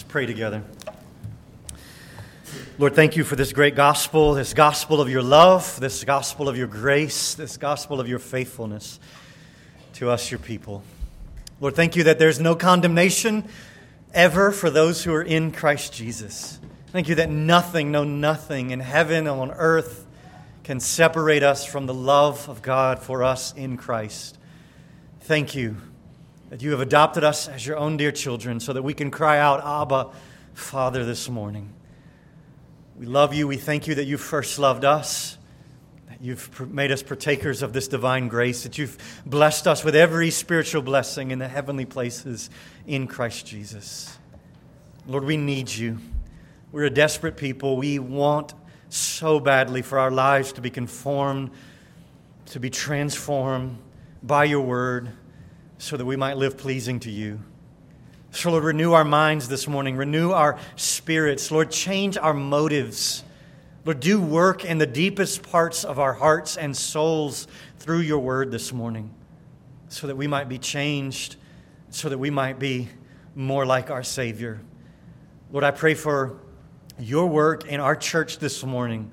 Let's pray together. Lord, thank you for this great gospel, this gospel of your love, this gospel of your grace, this gospel of your faithfulness to us, your people. Lord, thank you that there's no condemnation ever for those who are in Christ Jesus. Thank you that nothing, no nothing in heaven and on earth can separate us from the love of God for us in Christ. Thank you that you have adopted us as your own dear children so that we can cry out, Abba, Father, this morning. We love you. We thank you that you first loved us, that you've made us partakers of this divine grace, that you've blessed us with every spiritual blessing in the heavenly places in Christ Jesus. Lord, we need you. We're a desperate people. We want so badly for our lives to be conformed, to be transformed by your word so that we might live pleasing to you. So, Lord, renew our minds this morning, renew our spirits. Lord, change our motives. Lord, do work in the deepest parts of our hearts and souls through your word this morning so that we might be changed, so that we might be more like our Savior. Lord, I pray for your work in our church this morning.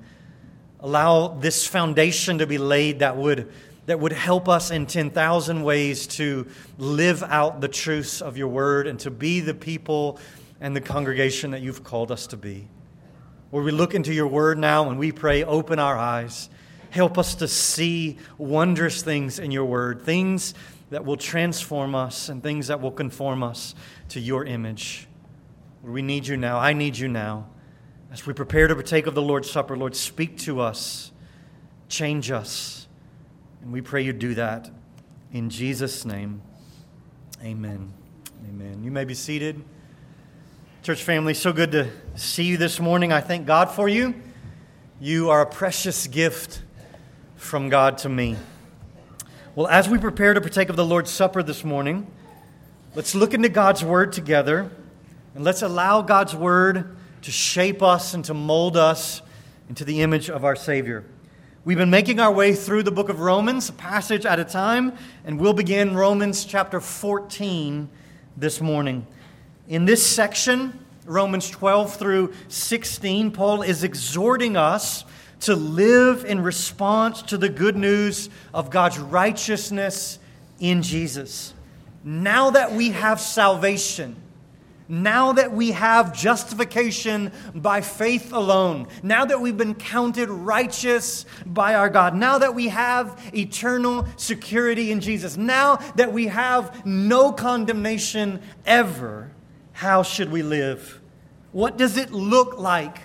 Allow this foundation to be laid that would that would help us in 10,000 ways to live out the truths of your word and to be the people and the congregation that you've called us to be. Where we look into your word now and we pray, open our eyes. Help us to see wondrous things in your word, things that will transform us and things that will conform us to your image. We need you now. I need you now. As we prepare to partake of the Lord's Supper, Lord, speak to us, change us. And we pray you do that in Jesus' name. Amen. Amen. You may be seated. Church family, so good to see you this morning. I thank God for you. You are a precious gift from God to me. Well, as we prepare to partake of the Lord's Supper this morning, let's look into God's Word together and let's allow God's Word to shape us and to mold us into the image of our Savior. We've been making our way through the book of Romans, a passage at a time, and we'll begin Romans chapter 14 this morning. In this section, Romans 12 through 16, Paul is exhorting us to live in response to the good news of God's righteousness in Jesus. Now that we have salvation, now that we have justification by faith alone, now that we've been counted righteous by our God, now that we have eternal security in Jesus, now that we have no condemnation ever, how should we live? What does it look like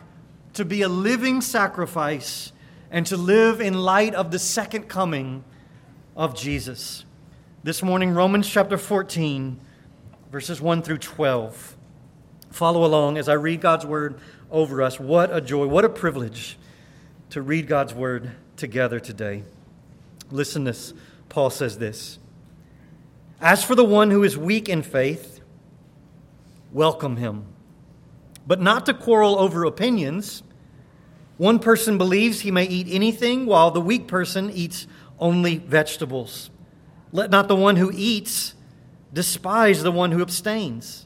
to be a living sacrifice and to live in light of the second coming of Jesus? This morning, Romans chapter 14 verses 1 through 12. Follow along as I read God's word over us. What a joy, what a privilege to read God's word together today. Listen this. Paul says this As for the one who is weak in faith, welcome him, but not to quarrel over opinions. One person believes he may eat anything, while the weak person eats only vegetables. Let not the one who eats Despise the one who abstains,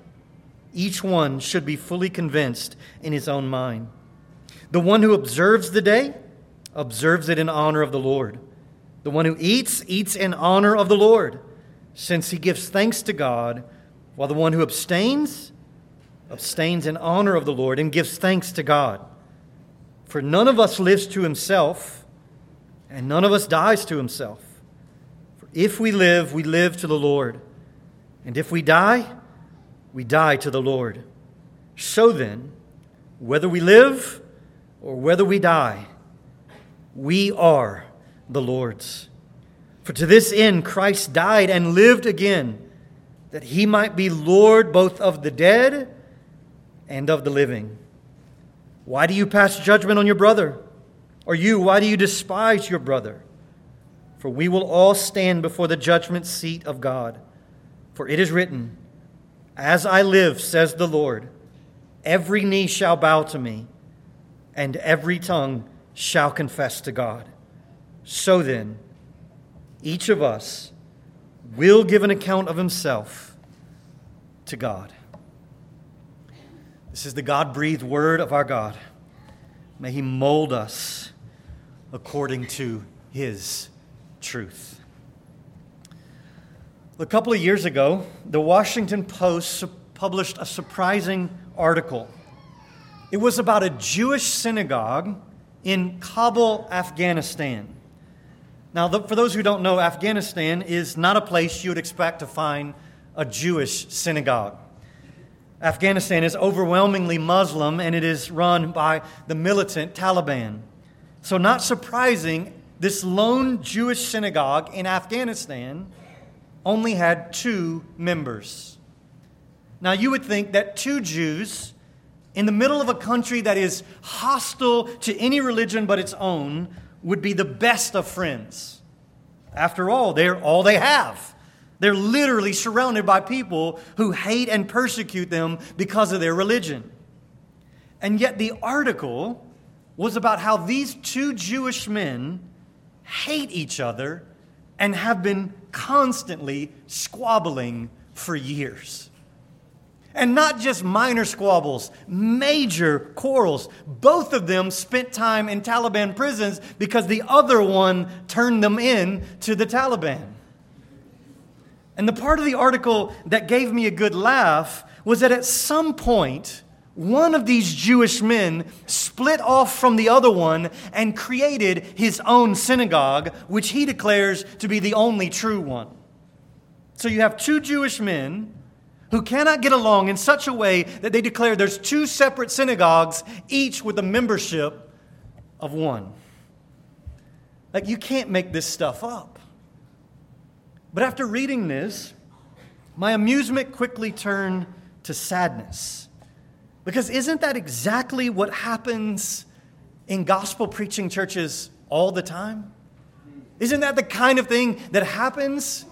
Each one should be fully convinced in his own mind. The one who observes the day observes it in honor of the Lord. The one who eats, eats in honor of the Lord, since he gives thanks to God, while the one who abstains, abstains in honor of the Lord and gives thanks to God. For none of us lives to himself, and none of us dies to himself. For if we live, we live to the Lord. And if we die, we die to the Lord. So then, whether we live or whether we die, we are the Lord's. For to this end Christ died and lived again, that he might be Lord both of the dead and of the living. Why do you pass judgment on your brother? Or you, why do you despise your brother? For we will all stand before the judgment seat of God. For it is written, As I live, says the Lord, every knee shall bow to me, and every tongue shall confess to God. So then, each of us will give an account of himself to God. This is the God breathed word of our God. May He mold us according to His truth. A couple of years ago, the Washington Post published a surprising article. It was about a Jewish synagogue in Kabul, Afghanistan. Now, for those who don't know, Afghanistan is not a place you would expect to find a Jewish synagogue. Afghanistan is overwhelmingly Muslim and it is run by the militant Taliban. So, not surprising, this lone Jewish synagogue in Afghanistan only had two members. Now, you would think that two Jews in the middle of a country that is hostile to any religion but its own would be the best of friends. After all, they're all they have. They're literally surrounded by people who hate and persecute them because of their religion. And yet, the article was about how these two Jewish men hate each other and have been constantly squabbling for years. And not just minor squabbles, major quarrels. Both of them spent time in Taliban prisons because the other one turned them in to the Taliban. And the part of the article that gave me a good laugh was that at some point, one of these Jewish men split off from the other one and created his own synagogue, which he declares to be the only true one. So you have two Jewish men who cannot get along in such a way that they declare there's two separate synagogues, each with a membership of one. Like, you can't make this stuff up. But after reading this, my amusement quickly turned to sadness. Because isn't that exactly what happens in gospel preaching churches all the time? Isn't that the kind of thing that happens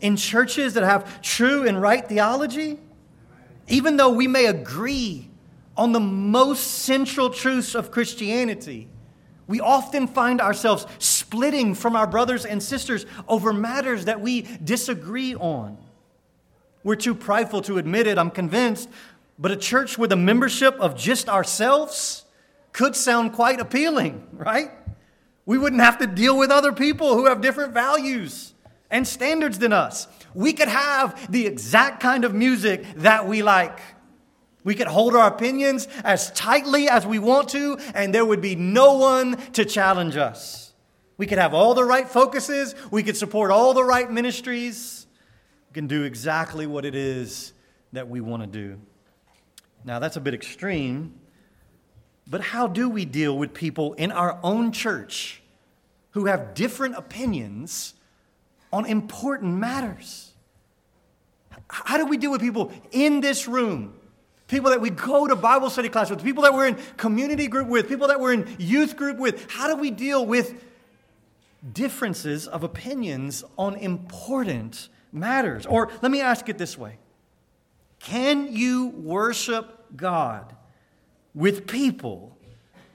in churches that have true and right theology? Even though we may agree on the most central truths of Christianity, we often find ourselves splitting from our brothers and sisters over matters that we disagree on. We're too prideful to admit it, I'm convinced, but a church with a membership of just ourselves could sound quite appealing, right? We wouldn't have to deal with other people who have different values and standards than us. We could have the exact kind of music that we like. We could hold our opinions as tightly as we want to, and there would be no one to challenge us. We could have all the right focuses, we could support all the right ministries, we can do exactly what it is that we want to do. Now, that's a bit extreme, but how do we deal with people in our own church who have different opinions on important matters? How do we deal with people in this room people that we go to Bible study class with, people that we're in community group with, people that we're in youth group with. How do we deal with differences of opinions on important matters? Or let me ask it this way Can you worship God with people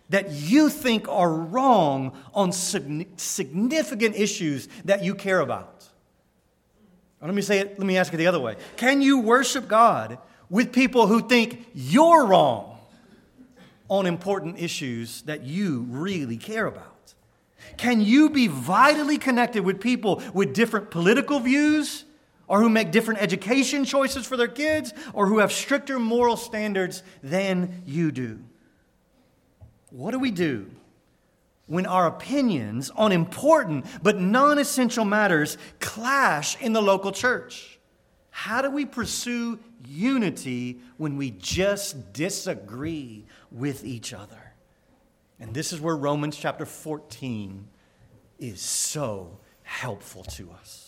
that you think are wrong on significant issues that you care about? Let me say it, let me ask it the other way. Can you worship God with people who think you're wrong on important issues that you really care about? Can you be vitally connected with people with different political views or who make different education choices for their kids or who have stricter moral standards than you do? What do we do when our opinions on important but non essential matters clash in the local church? How do we pursue unity when we just disagree with each other. And this is where Romans chapter 14 is so helpful to us.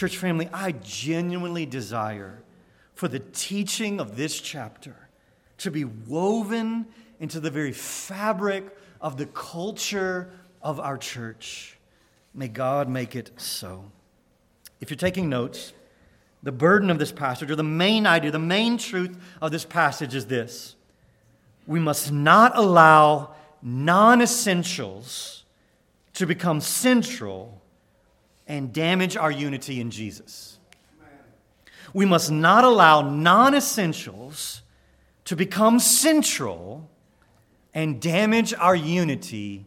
Church family, I genuinely desire for the teaching of this chapter to be woven into the very fabric of the culture of our church. May God make it so. If you're taking notes, the burden of this passage, or the main idea, the main truth of this passage is this we must not allow non essentials to become central and damage our unity in Jesus. We must not allow non essentials to become central and damage our unity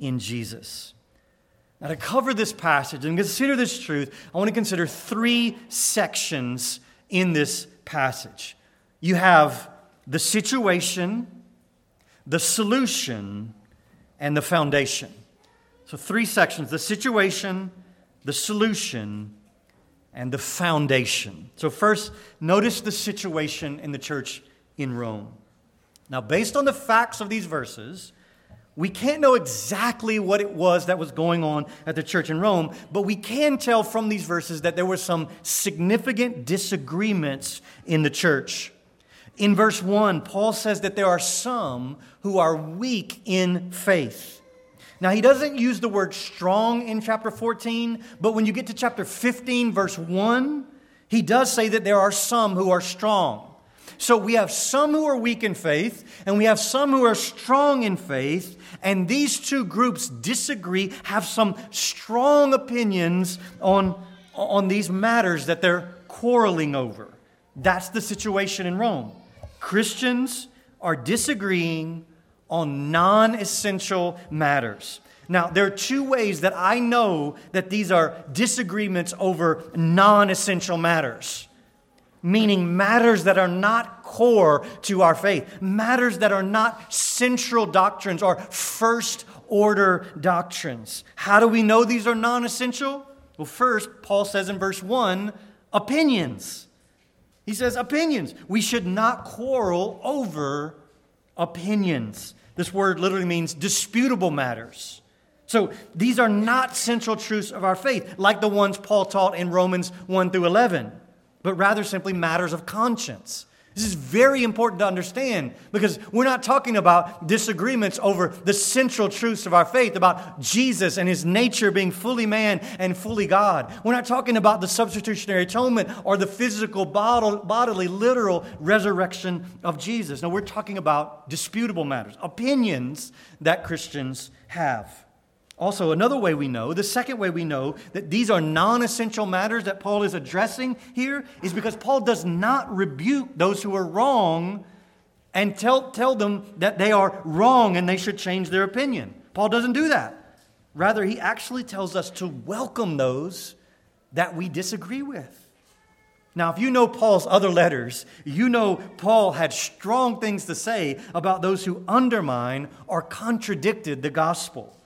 in Jesus. Now, to cover this passage and consider this truth, I want to consider three sections in this passage. You have the situation, the solution, and the foundation. So, three sections the situation, the solution, and the foundation. So, first, notice the situation in the church in Rome. Now, based on the facts of these verses, we can't know exactly what it was that was going on at the church in Rome, but we can tell from these verses that there were some significant disagreements in the church. In verse 1, Paul says that there are some who are weak in faith. Now, he doesn't use the word strong in chapter 14, but when you get to chapter 15, verse 1, he does say that there are some who are strong. So we have some who are weak in faith, and we have some who are strong in faith, and these two groups disagree, have some strong opinions on, on these matters that they're quarreling over. That's the situation in Rome. Christians are disagreeing on non essential matters. Now, there are two ways that I know that these are disagreements over non essential matters meaning matters that are not core to our faith, matters that are not central doctrines or first order doctrines. How do we know these are non essential? Well, first, Paul says in verse 1 opinions. He says opinions. We should not quarrel over opinions. This word literally means disputable matters. So these are not central truths of our faith, like the ones Paul taught in Romans 1 through 11 but rather simply matters of conscience. This is very important to understand because we're not talking about disagreements over the central truths of our faith, about Jesus and his nature being fully man and fully God. We're not talking about the substitutionary atonement or the physical, bodily, literal resurrection of Jesus. No, we're talking about disputable matters, opinions that Christians have. Also, another way we know, the second way we know that these are non essential matters that Paul is addressing here is because Paul does not rebuke those who are wrong and tell, tell them that they are wrong and they should change their opinion. Paul doesn't do that. Rather, he actually tells us to welcome those that we disagree with. Now, if you know Paul's other letters, you know Paul had strong things to say about those who undermine or contradicted the gospel.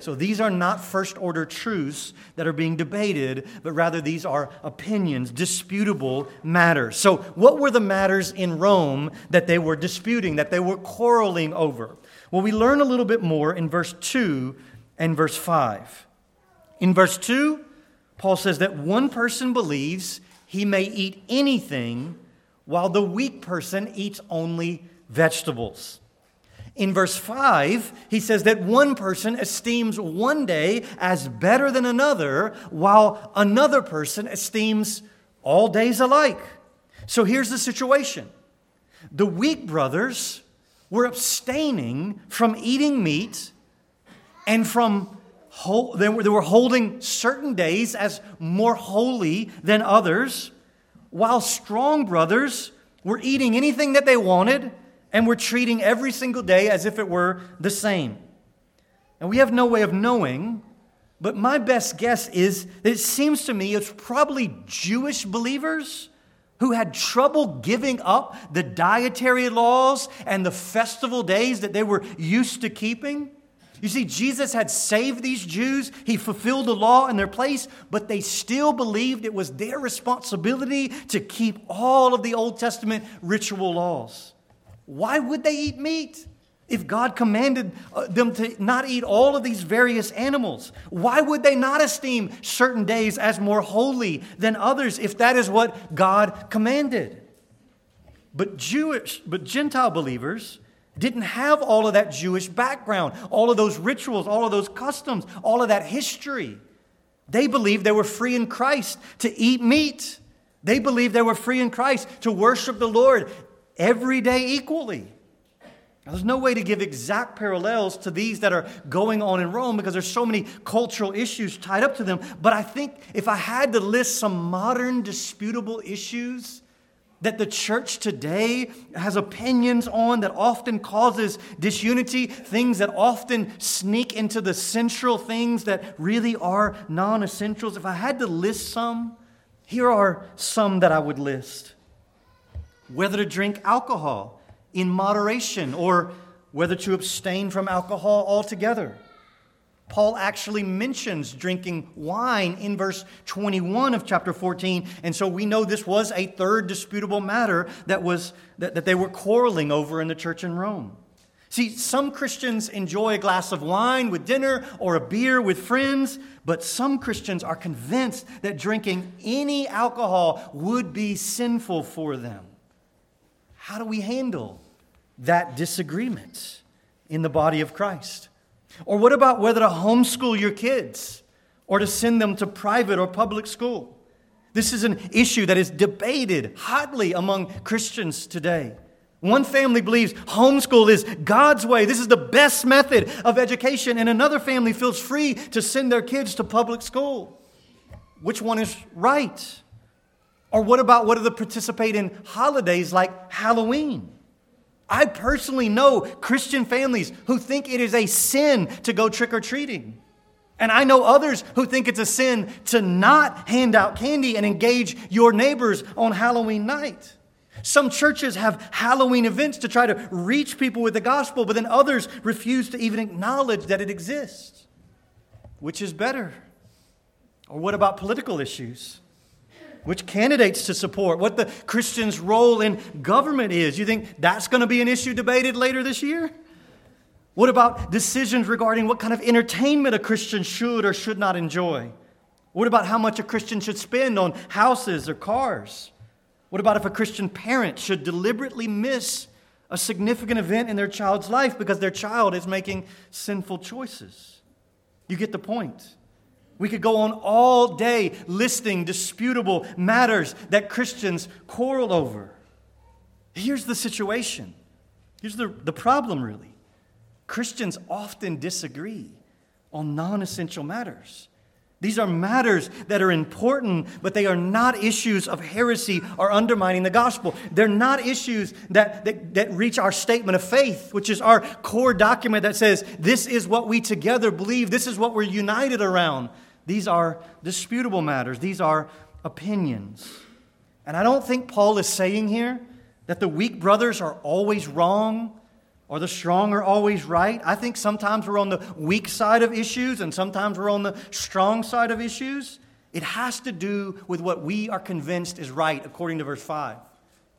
So these are not first order truths that are being debated, but rather these are opinions, disputable matters. So, what were the matters in Rome that they were disputing, that they were quarreling over? Well, we learn a little bit more in verse 2 and verse 5. In verse 2, Paul says that one person believes he may eat anything, while the weak person eats only vegetables. In verse 5, he says that one person esteems one day as better than another, while another person esteems all days alike. So here's the situation the weak brothers were abstaining from eating meat and from they were holding certain days as more holy than others, while strong brothers were eating anything that they wanted and we're treating every single day as if it were the same. And we have no way of knowing, but my best guess is that it seems to me it's probably Jewish believers who had trouble giving up the dietary laws and the festival days that they were used to keeping. You see, Jesus had saved these Jews. He fulfilled the law in their place, but they still believed it was their responsibility to keep all of the Old Testament ritual laws. Why would they eat meat? If God commanded uh, them to not eat all of these various animals, why would they not esteem certain days as more holy than others if that is what God commanded? But Jewish, but Gentile believers didn't have all of that Jewish background, all of those rituals, all of those customs, all of that history. They believed they were free in Christ to eat meat. They believed they were free in Christ to worship the Lord every day equally. There's no way to give exact parallels to these that are going on in Rome because there's so many cultural issues tied up to them. But I think if I had to list some modern disputable issues that the church today has opinions on that often causes disunity, things that often sneak into the central things that really are non essentials, if I had to list some, here are some that I would list. Whether to drink alcohol in moderation or whether to abstain from alcohol altogether. Paul actually mentions drinking wine in verse 21 of chapter 14, and so we know this was a third disputable matter that, was, that, that they were quarreling over in the church in Rome. See, some Christians enjoy a glass of wine with dinner or a beer with friends, but some Christians are convinced that drinking any alcohol would be sinful for them. How do we handle that disagreement in the body of Christ? Or what about whether to homeschool your kids or to send them to private or public school? This is an issue that is debated hotly among Christians today. One family believes homeschool is God's way. This is the best method of education, and another family feels free to send their kids to public school. Which one is right? Or what about whether to participate in holidays like Halloween? I personally know Christian families who think it is a sin to go trick or treating. And I know others who think it's a sin to not hand out candy and engage your neighbors on Halloween night. Some churches have Halloween events to try to reach people with the gospel, but then others refuse to even acknowledge that it exists. Which is better? Or what about political issues? Which candidates to support, what the Christian's role in government is. You think that's going to be an issue debated later this year? What about decisions regarding what kind of entertainment a Christian should or should not enjoy? What about how much a Christian should spend on houses or cars? What about if a Christian parent should deliberately miss a significant event in their child's life because their child is making sinful choices? You get the point. We could go on all day listing disputable matters that Christians quarrel over. Here's the situation. Here's the, the problem, really. Christians often disagree on non essential matters. These are matters that are important, but they are not issues of heresy or undermining the gospel. They're not issues that, that, that, reach our statement of faith, which is our core document that says, this is what we together believe, this is what we're united around. These are disputable matters, these are opinions. And I don't think Paul is saying here that the weak brothers are always wrong or the strong are always right. I think sometimes we're on the weak side of issues and sometimes we're on the strong side of issues. It has to do with what we are convinced is right, according to verse 5.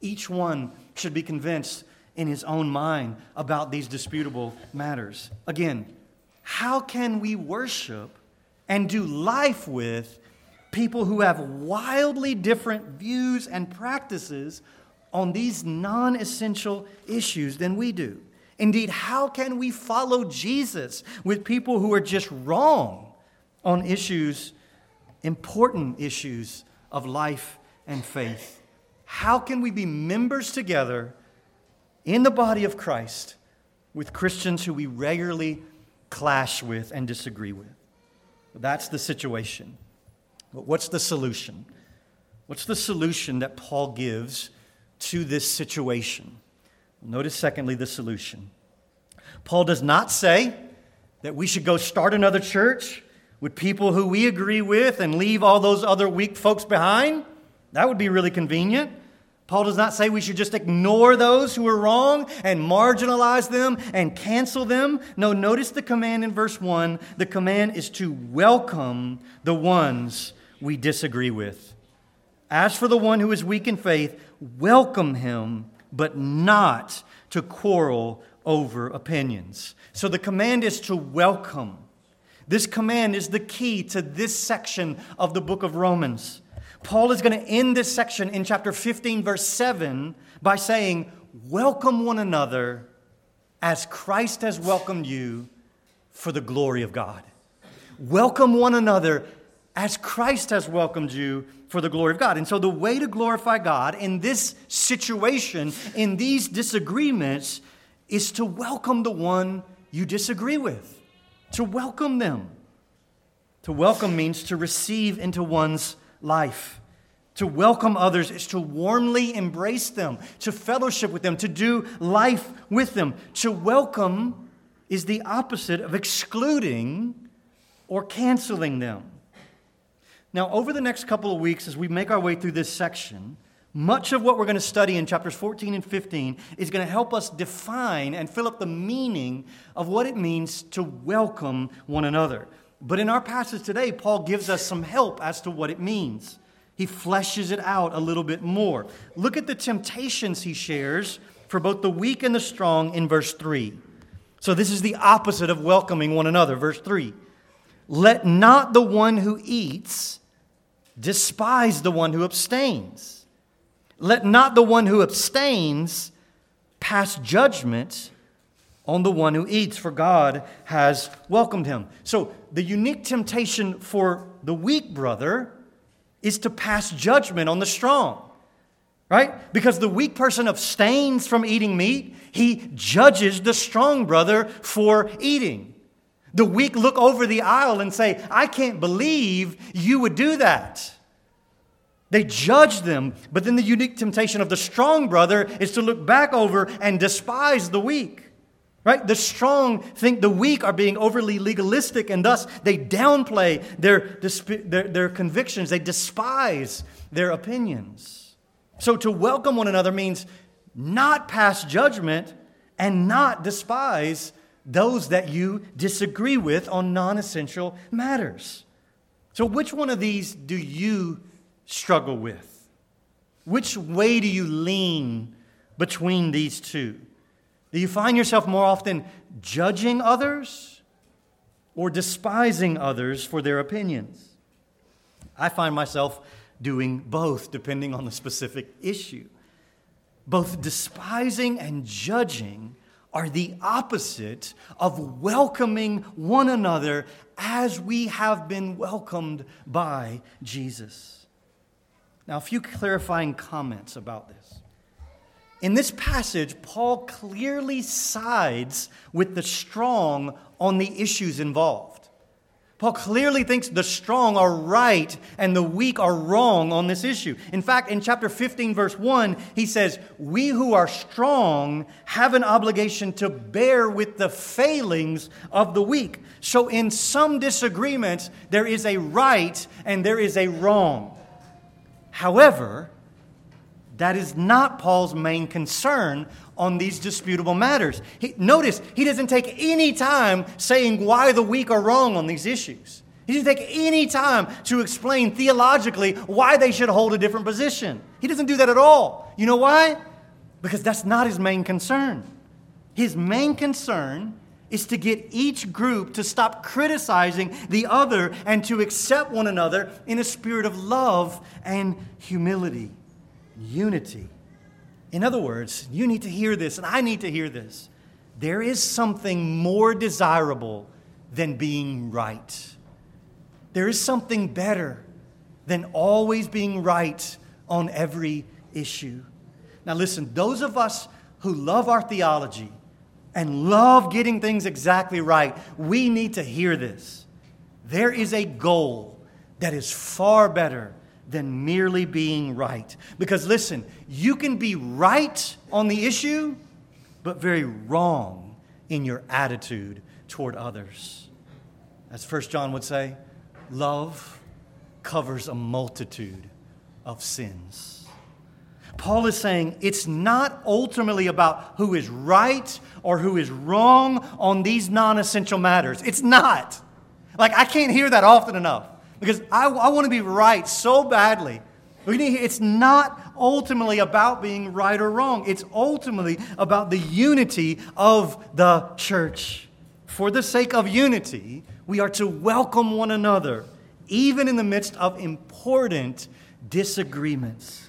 Each one should be convinced in his own mind about these disputable matters. Again, how can we worship and do life with people who have wildly different views and practices on these non essential issues than we do. Indeed, how can we follow Jesus with people who are just wrong on issues, important issues of life and faith? How can we be members together in the body of Christ with Christians who we regularly clash with and disagree with? That's the situation. But what's the solution? What's the solution that Paul gives to this situation? Notice, secondly, the solution. Paul does not say that we should go start another church with people who we agree with and leave all those other weak folks behind. That would be really convenient. Paul does not say we should just ignore those who are wrong and marginalize them and cancel them. No, notice the command in verse 1. The command is to welcome the ones we disagree with. As for the one who is weak in faith, welcome him, but not to quarrel over opinions. So the command is to welcome. This command is the key to this section of the book of Romans. Paul is going to end this section in chapter 15, verse 7, by saying, Welcome one another as Christ has welcomed you for the glory of God. Welcome one another as Christ has welcomed you for the glory of God. And so, the way to glorify God in this situation, in these disagreements, is to welcome the one you disagree with, to welcome them. To welcome means to receive into one's life. To welcome others is to warmly embrace them, to fellowship with them, to do life with them. To welcome is the opposite of excluding or canceling them. Now, over the next couple of weeks, as we make our way through this section, much of what we're going to study in chapters 14 and 15 is going to help us define and fill up the meaning of what it means to welcome one another. But in our passage today, Paul gives us some help as to what it means. He fleshes it out a little bit more. Look at the temptations he shares for both the weak and the strong in verse 3. So, this is the opposite of welcoming one another. Verse 3 Let not the one who eats despise the one who abstains. Let not the one who abstains pass judgment on the one who eats, for God has welcomed him. So, the unique temptation for the weak brother is to pass judgment on the strong, right? Because the weak person abstains from eating meat, he judges the strong brother for eating. The weak look over the aisle and say, I can't believe you would do that. They judge them, but then the unique temptation of the strong brother is to look back over and despise the weak. Right? The strong think the weak are being overly legalistic, and thus they downplay their, their, their convictions. They despise their opinions. So to welcome one another means not pass judgment and not despise those that you disagree with on non essential matters. So, which one of these do you struggle with? Which way do you lean between these two? Do you find yourself more often judging others or despising others for their opinions? I find myself doing both depending on the specific issue. Both despising and judging are the opposite of welcoming one another as we have been welcomed by Jesus. Now, a few clarifying comments about this. In this passage, Paul clearly sides with the strong on the issues involved. Paul clearly thinks the strong are right and the weak are wrong on this issue. In fact, in chapter 15, verse 1, he says, We who are strong have an obligation to bear with the failings of the weak. So, in some disagreements, there is a right and there is a wrong. However, that is not Paul's main concern on these disputable matters. He, notice, he doesn't take any time saying why the weak are wrong on these issues. He doesn't take any time to explain theologically why they should hold a different position. He doesn't do that at all. You know why? Because that's not his main concern. His main concern is to get each group to stop criticizing the other and to accept one another in a spirit of love and humility unity. In other words, you need to hear this, and I need to hear this. There is something more desirable than being right. There is something better than always being right on every issue. Now, listen, those of us who love our theology and love getting things exactly right, we need to hear this. There is a goal that is far better than merely being right. Because listen, you can be right on the issue, but very wrong in your attitude toward others. As First John would say, love covers a multitude of sins. Paul is saying it's not ultimately about who is right or who is wrong on these non essential matters. It's not. Like, I can't hear that often enough. Because I, I want to be right so badly. It's not ultimately about being right or wrong. It's ultimately about the unity of the church. For the sake of unity, we are to welcome one another, even in the midst of important disagreements.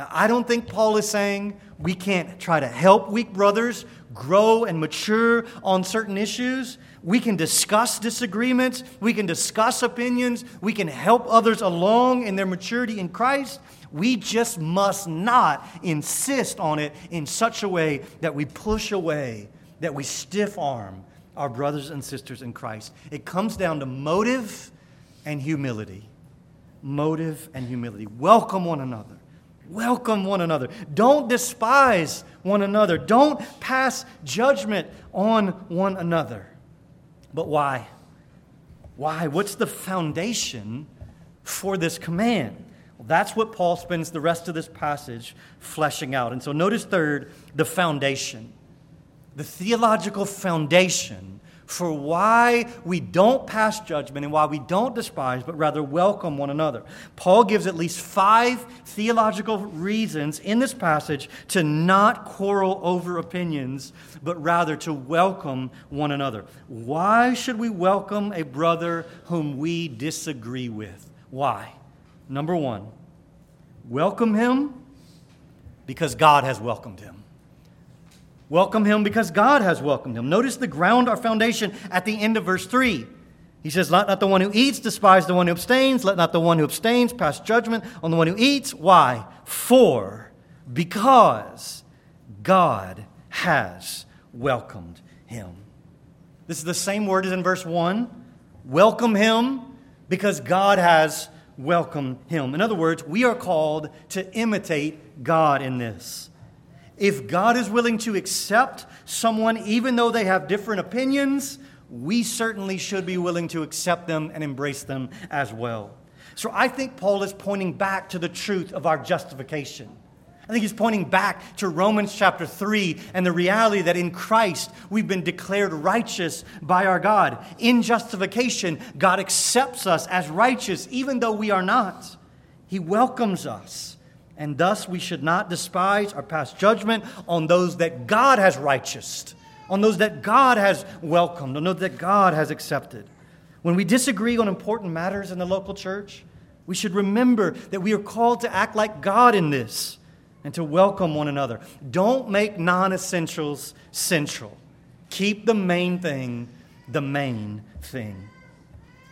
Now, I don't think Paul is saying we can't try to help weak brothers grow and mature on certain issues. We can discuss disagreements. We can discuss opinions. We can help others along in their maturity in Christ. We just must not insist on it in such a way that we push away, that we stiff arm our brothers and sisters in Christ. It comes down to motive and humility. Motive and humility. Welcome one another. Welcome one another. Don't despise one another. Don't pass judgment on one another. But why? Why? What's the foundation for this command? Well, that's what Paul spends the rest of this passage fleshing out. And so notice third, the foundation. The theological foundation for why we don't pass judgment and why we don't despise, but rather welcome one another. Paul gives at least five theological reasons in this passage to not quarrel over opinions, but rather to welcome one another. Why should we welcome a brother whom we disagree with? Why? Number one, welcome him because God has welcomed him. Welcome him because God has welcomed him. Notice the ground our foundation at the end of verse 3. He says, Let not the one who eats despise the one who abstains. Let not the one who abstains pass judgment on the one who eats. Why? For, because God has welcomed him. This is the same word as in verse 1. Welcome him because God has welcomed him. In other words, we are called to imitate God in this. If God is willing to accept someone, even though they have different opinions, we certainly should be willing to accept them and embrace them as well. So I think Paul is pointing back to the truth of our justification. I think he's pointing back to Romans chapter 3 and the reality that in Christ we've been declared righteous by our God. In justification, God accepts us as righteous even though we are not. He welcomes us and thus we should not despise or pass judgment on those that God has righteous, on those that God has welcomed, on those that God has accepted. When we disagree on important matters in the local church, we should remember that we are called to act like God in this and to welcome one another. Don't make non essentials central. Keep the main thing the main thing.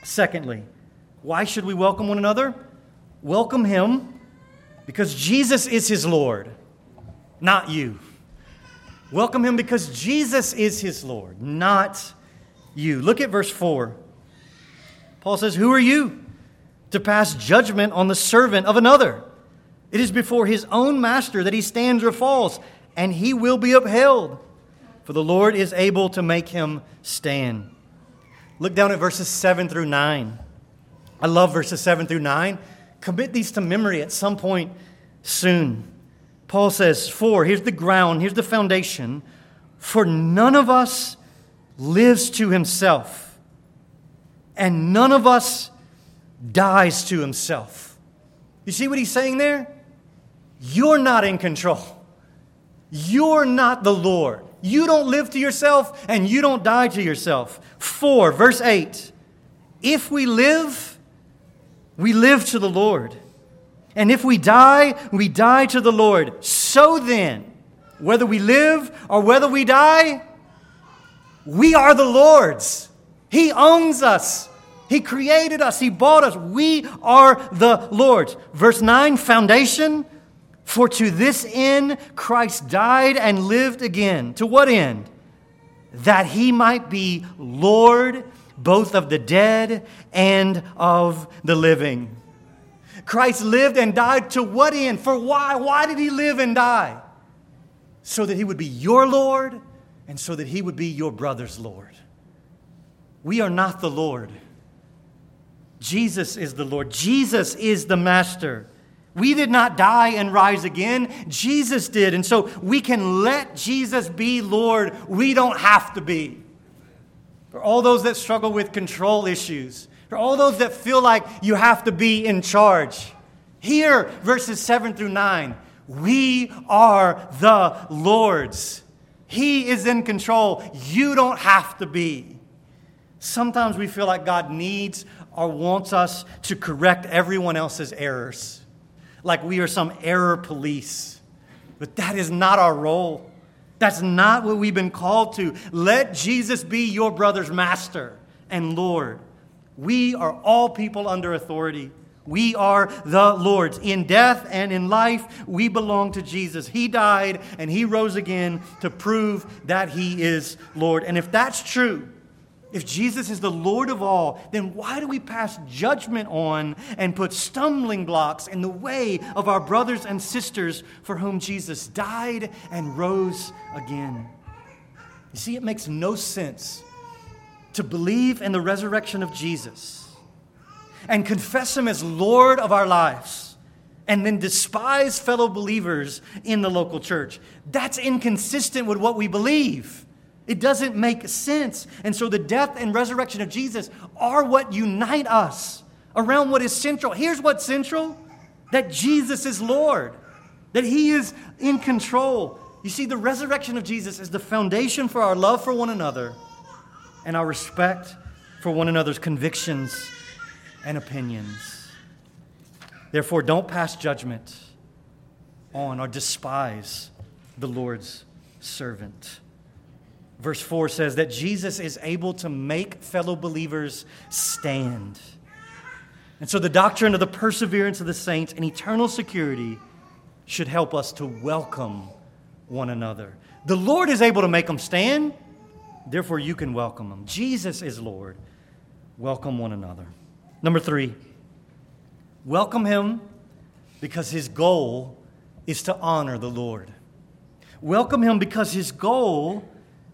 Secondly, why should we welcome one another? Welcome Him because Jesus is his Lord, not you. Welcome him because Jesus is his Lord, not you. Look at verse 4. Paul says, Who are you to pass judgment on the servant of another? It is before his own master that he stands or falls, and he will be upheld, for the Lord is able to make him stand. Look down at verses 7 through 9. I love verses 7 through 9 commit these to memory at some point soon. Paul says, For, here's the ground, here's the foundation. For none of us lives to himself, and none of us dies to himself. You see what he's saying there? You're not in control. You're not the Lord. You don't live to yourself, and you don't die to yourself. 4, verse 8 If we live, we live to the Lord. And if we die, we die to the Lord. So then, whether we live or whether we die, we are the Lord's. He owns us. He created us. He bought us. We are the Lord's. Verse 9, foundation. For to this end Christ died and lived again. To what end? That he might be Lord both of the dead and of the living. Christ lived and died to what end? For why? Why did he live and die? So that he would be your Lord and so that he would be your brother's Lord. We are not the Lord. Jesus is the Lord. Jesus is the Master. We did not die and rise again. Jesus did. And so we can let Jesus be Lord. We don't have to be for all those that struggle with control issues, for all those that feel like you have to be in charge. Here, verses 7 through 9, we are the Lord's. He is in control. You don't have to be. Sometimes we feel like God needs or wants us to correct everyone else's errors, like we are some error police. But that is not our role. That's not what we've been called to. Let Jesus be your brother's master and Lord. We are all people under authority. We are the Lord's. In death and in life, we belong to Jesus. He died and He rose again to prove that He is Lord. And if that's true, if Jesus is the Lord of all, then why do we pass judgment on and put stumbling blocks in the way of our brothers and sisters for whom Jesus died and rose again? You see, it makes no sense to believe in the resurrection of Jesus and confess Him as Lord of our lives and then despise fellow believers in the local church. That's inconsistent with what we believe. It doesn't make sense. And so the death and resurrection of Jesus are what unite us around what is central. Here's what's central that Jesus is Lord, that He is in control. You see, the resurrection of Jesus is the foundation for our love for one another and our respect for one another's convictions and opinions. Therefore, don't pass judgment on or despise the Lord's servant. Verse 4 says that Jesus is able to make fellow believers stand. And so the doctrine of the perseverance of the saints and eternal security should help us to welcome one another. The Lord is able to make them stand, therefore you can welcome them. Jesus is Lord. Welcome one another. Number three, welcome him because his goal is to honor the Lord. Welcome him because his goal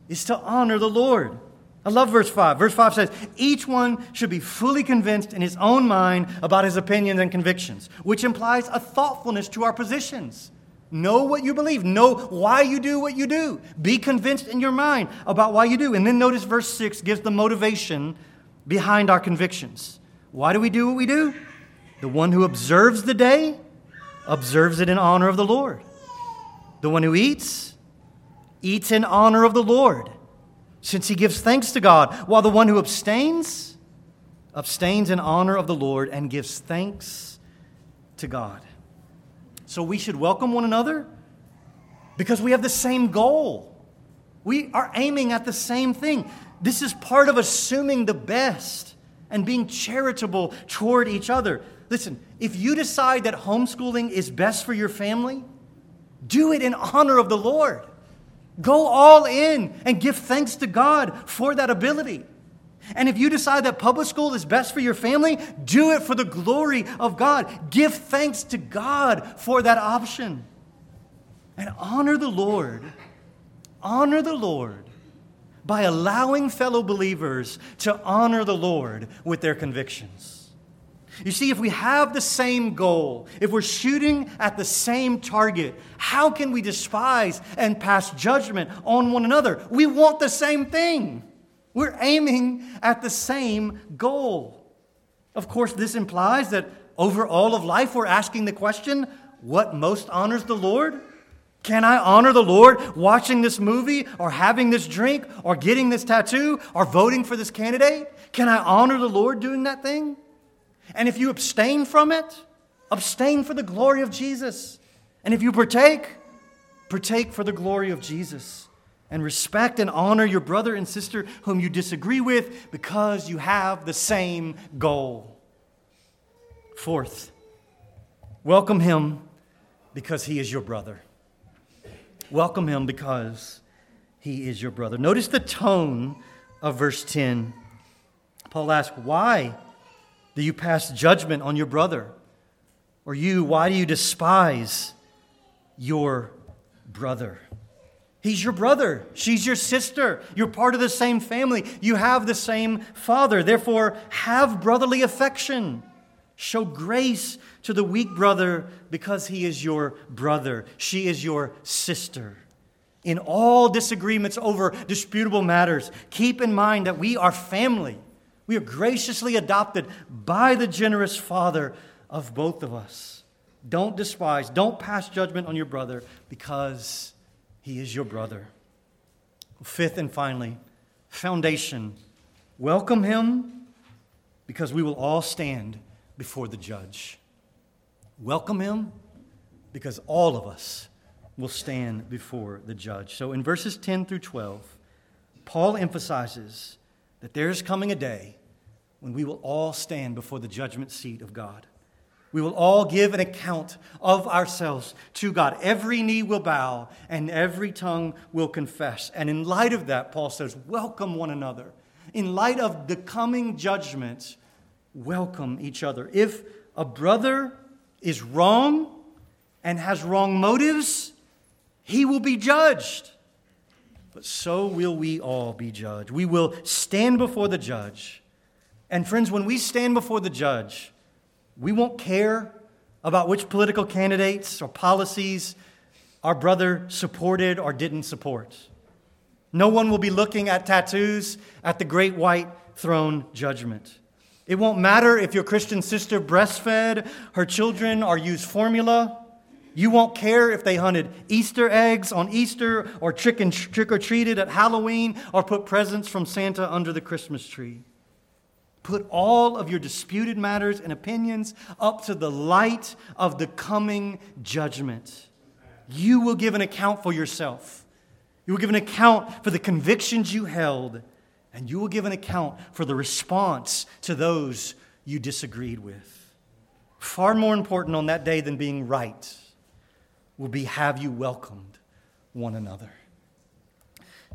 is to honor the Lord. I love verse 5. Verse 5 says, Each one should be fully convinced in his own mind about his opinions and convictions, which implies a thoughtfulness to our positions. Know what you believe. Know why you do what you do. Be convinced in your mind about why you do. And then notice verse 6 gives the motivation behind our convictions. Why do we do what we do? The one who observes the day observes it in honor of the Lord. The one who eats eats in honor of the Lord, since he gives thanks to God, while the one who abstains abstains in honor of the Lord and gives thanks to God. So we should welcome one another because we have the same goal. We are aiming at the same thing. This is part of assuming the best and being charitable toward each other. Listen, if you decide that homeschooling is best for your family, do it in honor of the Lord. Go all in and give thanks to God for that ability. And if you decide that public school is best for your family, do it for the glory of God. Give thanks to God for that option. And honor the Lord. Honor the Lord by allowing fellow believers to honor the Lord with their convictions. You see, if we have the same goal, if we're shooting at the same target, how can we despise and pass judgment on one another? We want the same thing. We're aiming at the same goal. Of course, this implies that over all of life, we're asking the question what most honors the Lord? Can I honor the Lord watching this movie or having this drink or getting this tattoo or voting for this candidate? Can I honor the Lord doing that thing? And if you abstain from it, abstain for the glory of Jesus. And if you partake, partake for the glory of Jesus. And respect and honor your brother and sister whom you disagree with because you have the same goal. Fourth, welcome him because he is your brother. Welcome him because he is your brother. Notice the tone of verse 10. Paul asks, Why do you pass judgment on your brother? Or you, why do you despise your brother? He's your brother. She's your sister. You're part of the same family. You have the same father. Therefore, have brotherly affection. Show grace to the weak brother because he is your brother. She is your sister. In all disagreements over disputable matters, keep in mind that we are family. We are graciously adopted by the generous Father of both of us. Don't despise, don't pass judgment on your brother because he is your brother. Fifth and finally, foundation. Welcome him because we will all stand before the judge. Welcome him because all of us will stand before the judge. So in verses 10 through 12, Paul emphasizes that there is coming a day when we will all stand before the judgment seat of God. We will all give an account of ourselves to God. Every knee will bow and every tongue will confess. And in light of that, Paul says, welcome one another. In light of the coming judgment, welcome each other. If a brother is wrong and has wrong motives, he will be judged. But so will we all be judged. We will stand before the judge. And friends, when we stand before the judge, we won't care about which political candidates or policies our brother supported or didn't support. No one will be looking at tattoos at the great white throne judgment. It won't matter if your Christian sister breastfed her children or used formula. You won't care if they hunted Easter eggs on Easter or trick, and, trick or treated at Halloween or put presents from Santa under the Christmas tree. Put all of your disputed matters and opinions up to the light of the coming judgment. You will give an account for yourself. You will give an account for the convictions you held, and you will give an account for the response to those you disagreed with. Far more important on that day than being right will be have you welcomed one another.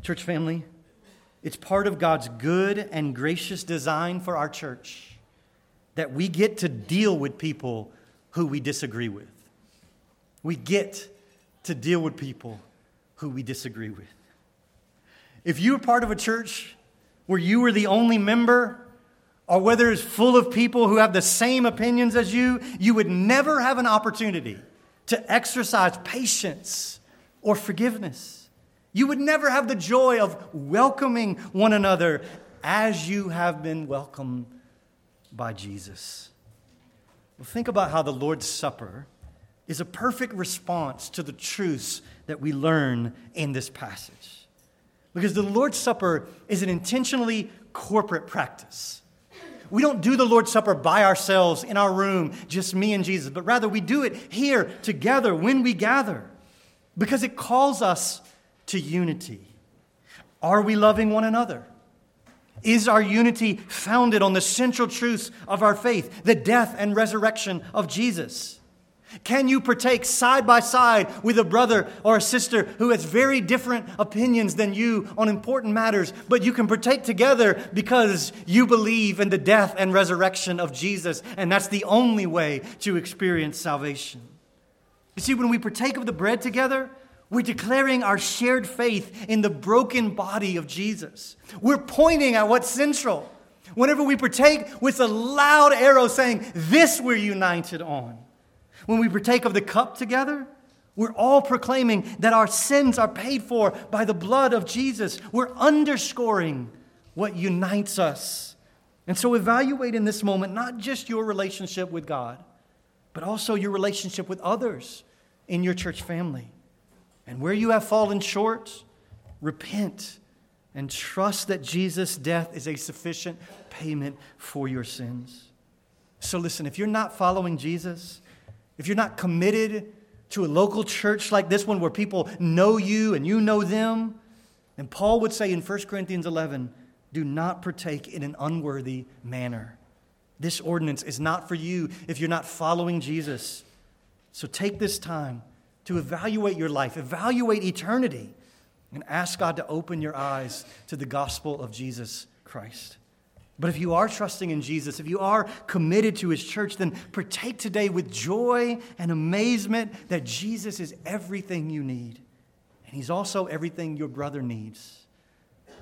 Church family, it's part of God's good and gracious design for our church that we get to deal with people who we disagree with. We get to deal with people who we disagree with. If you were part of a church where you were the only member, or whether it's full of people who have the same opinions as you, you would never have an opportunity to exercise patience or forgiveness. You would never have the joy of welcoming one another as you have been welcomed by Jesus. Well, think about how the Lord's Supper is a perfect response to the truths that we learn in this passage. Because the Lord's Supper is an intentionally corporate practice. We don't do the Lord's Supper by ourselves in our room, just me and Jesus, but rather we do it here together when we gather because it calls us to unity. Are we loving one another? Is our unity founded on the central truths of our faith, the death and resurrection of Jesus? Can you partake side by side with a brother or a sister who has very different opinions than you on important matters, but you can partake together because you believe in the death and resurrection of Jesus, and that's the only way to experience salvation? You see, when we partake of the bread together, we're declaring our shared faith in the broken body of Jesus. We're pointing at what's central. Whenever we partake with a loud arrow saying, This we're united on. When we partake of the cup together, we're all proclaiming that our sins are paid for by the blood of Jesus. We're underscoring what unites us. And so, evaluate in this moment not just your relationship with God, but also your relationship with others in your church family. And where you have fallen short, repent and trust that Jesus' death is a sufficient payment for your sins. So, listen, if you're not following Jesus, if you're not committed to a local church like this one where people know you and you know them, then Paul would say in 1 Corinthians 11, do not partake in an unworthy manner. This ordinance is not for you if you're not following Jesus. So take this time to evaluate your life, evaluate eternity, and ask God to open your eyes to the gospel of Jesus Christ. But if you are trusting in Jesus, if you are committed to his church, then partake today with joy and amazement that Jesus is everything you need. And he's also everything your brother needs.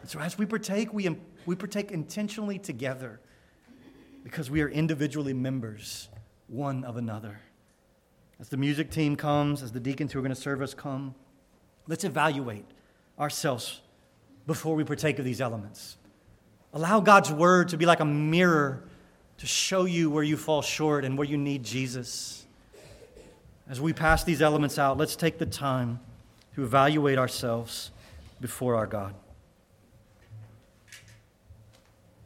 And so as we partake, we, we partake intentionally together because we are individually members one of another. As the music team comes, as the deacons who are going to serve us come, let's evaluate ourselves before we partake of these elements. Allow God's word to be like a mirror to show you where you fall short and where you need Jesus. As we pass these elements out, let's take the time to evaluate ourselves before our God.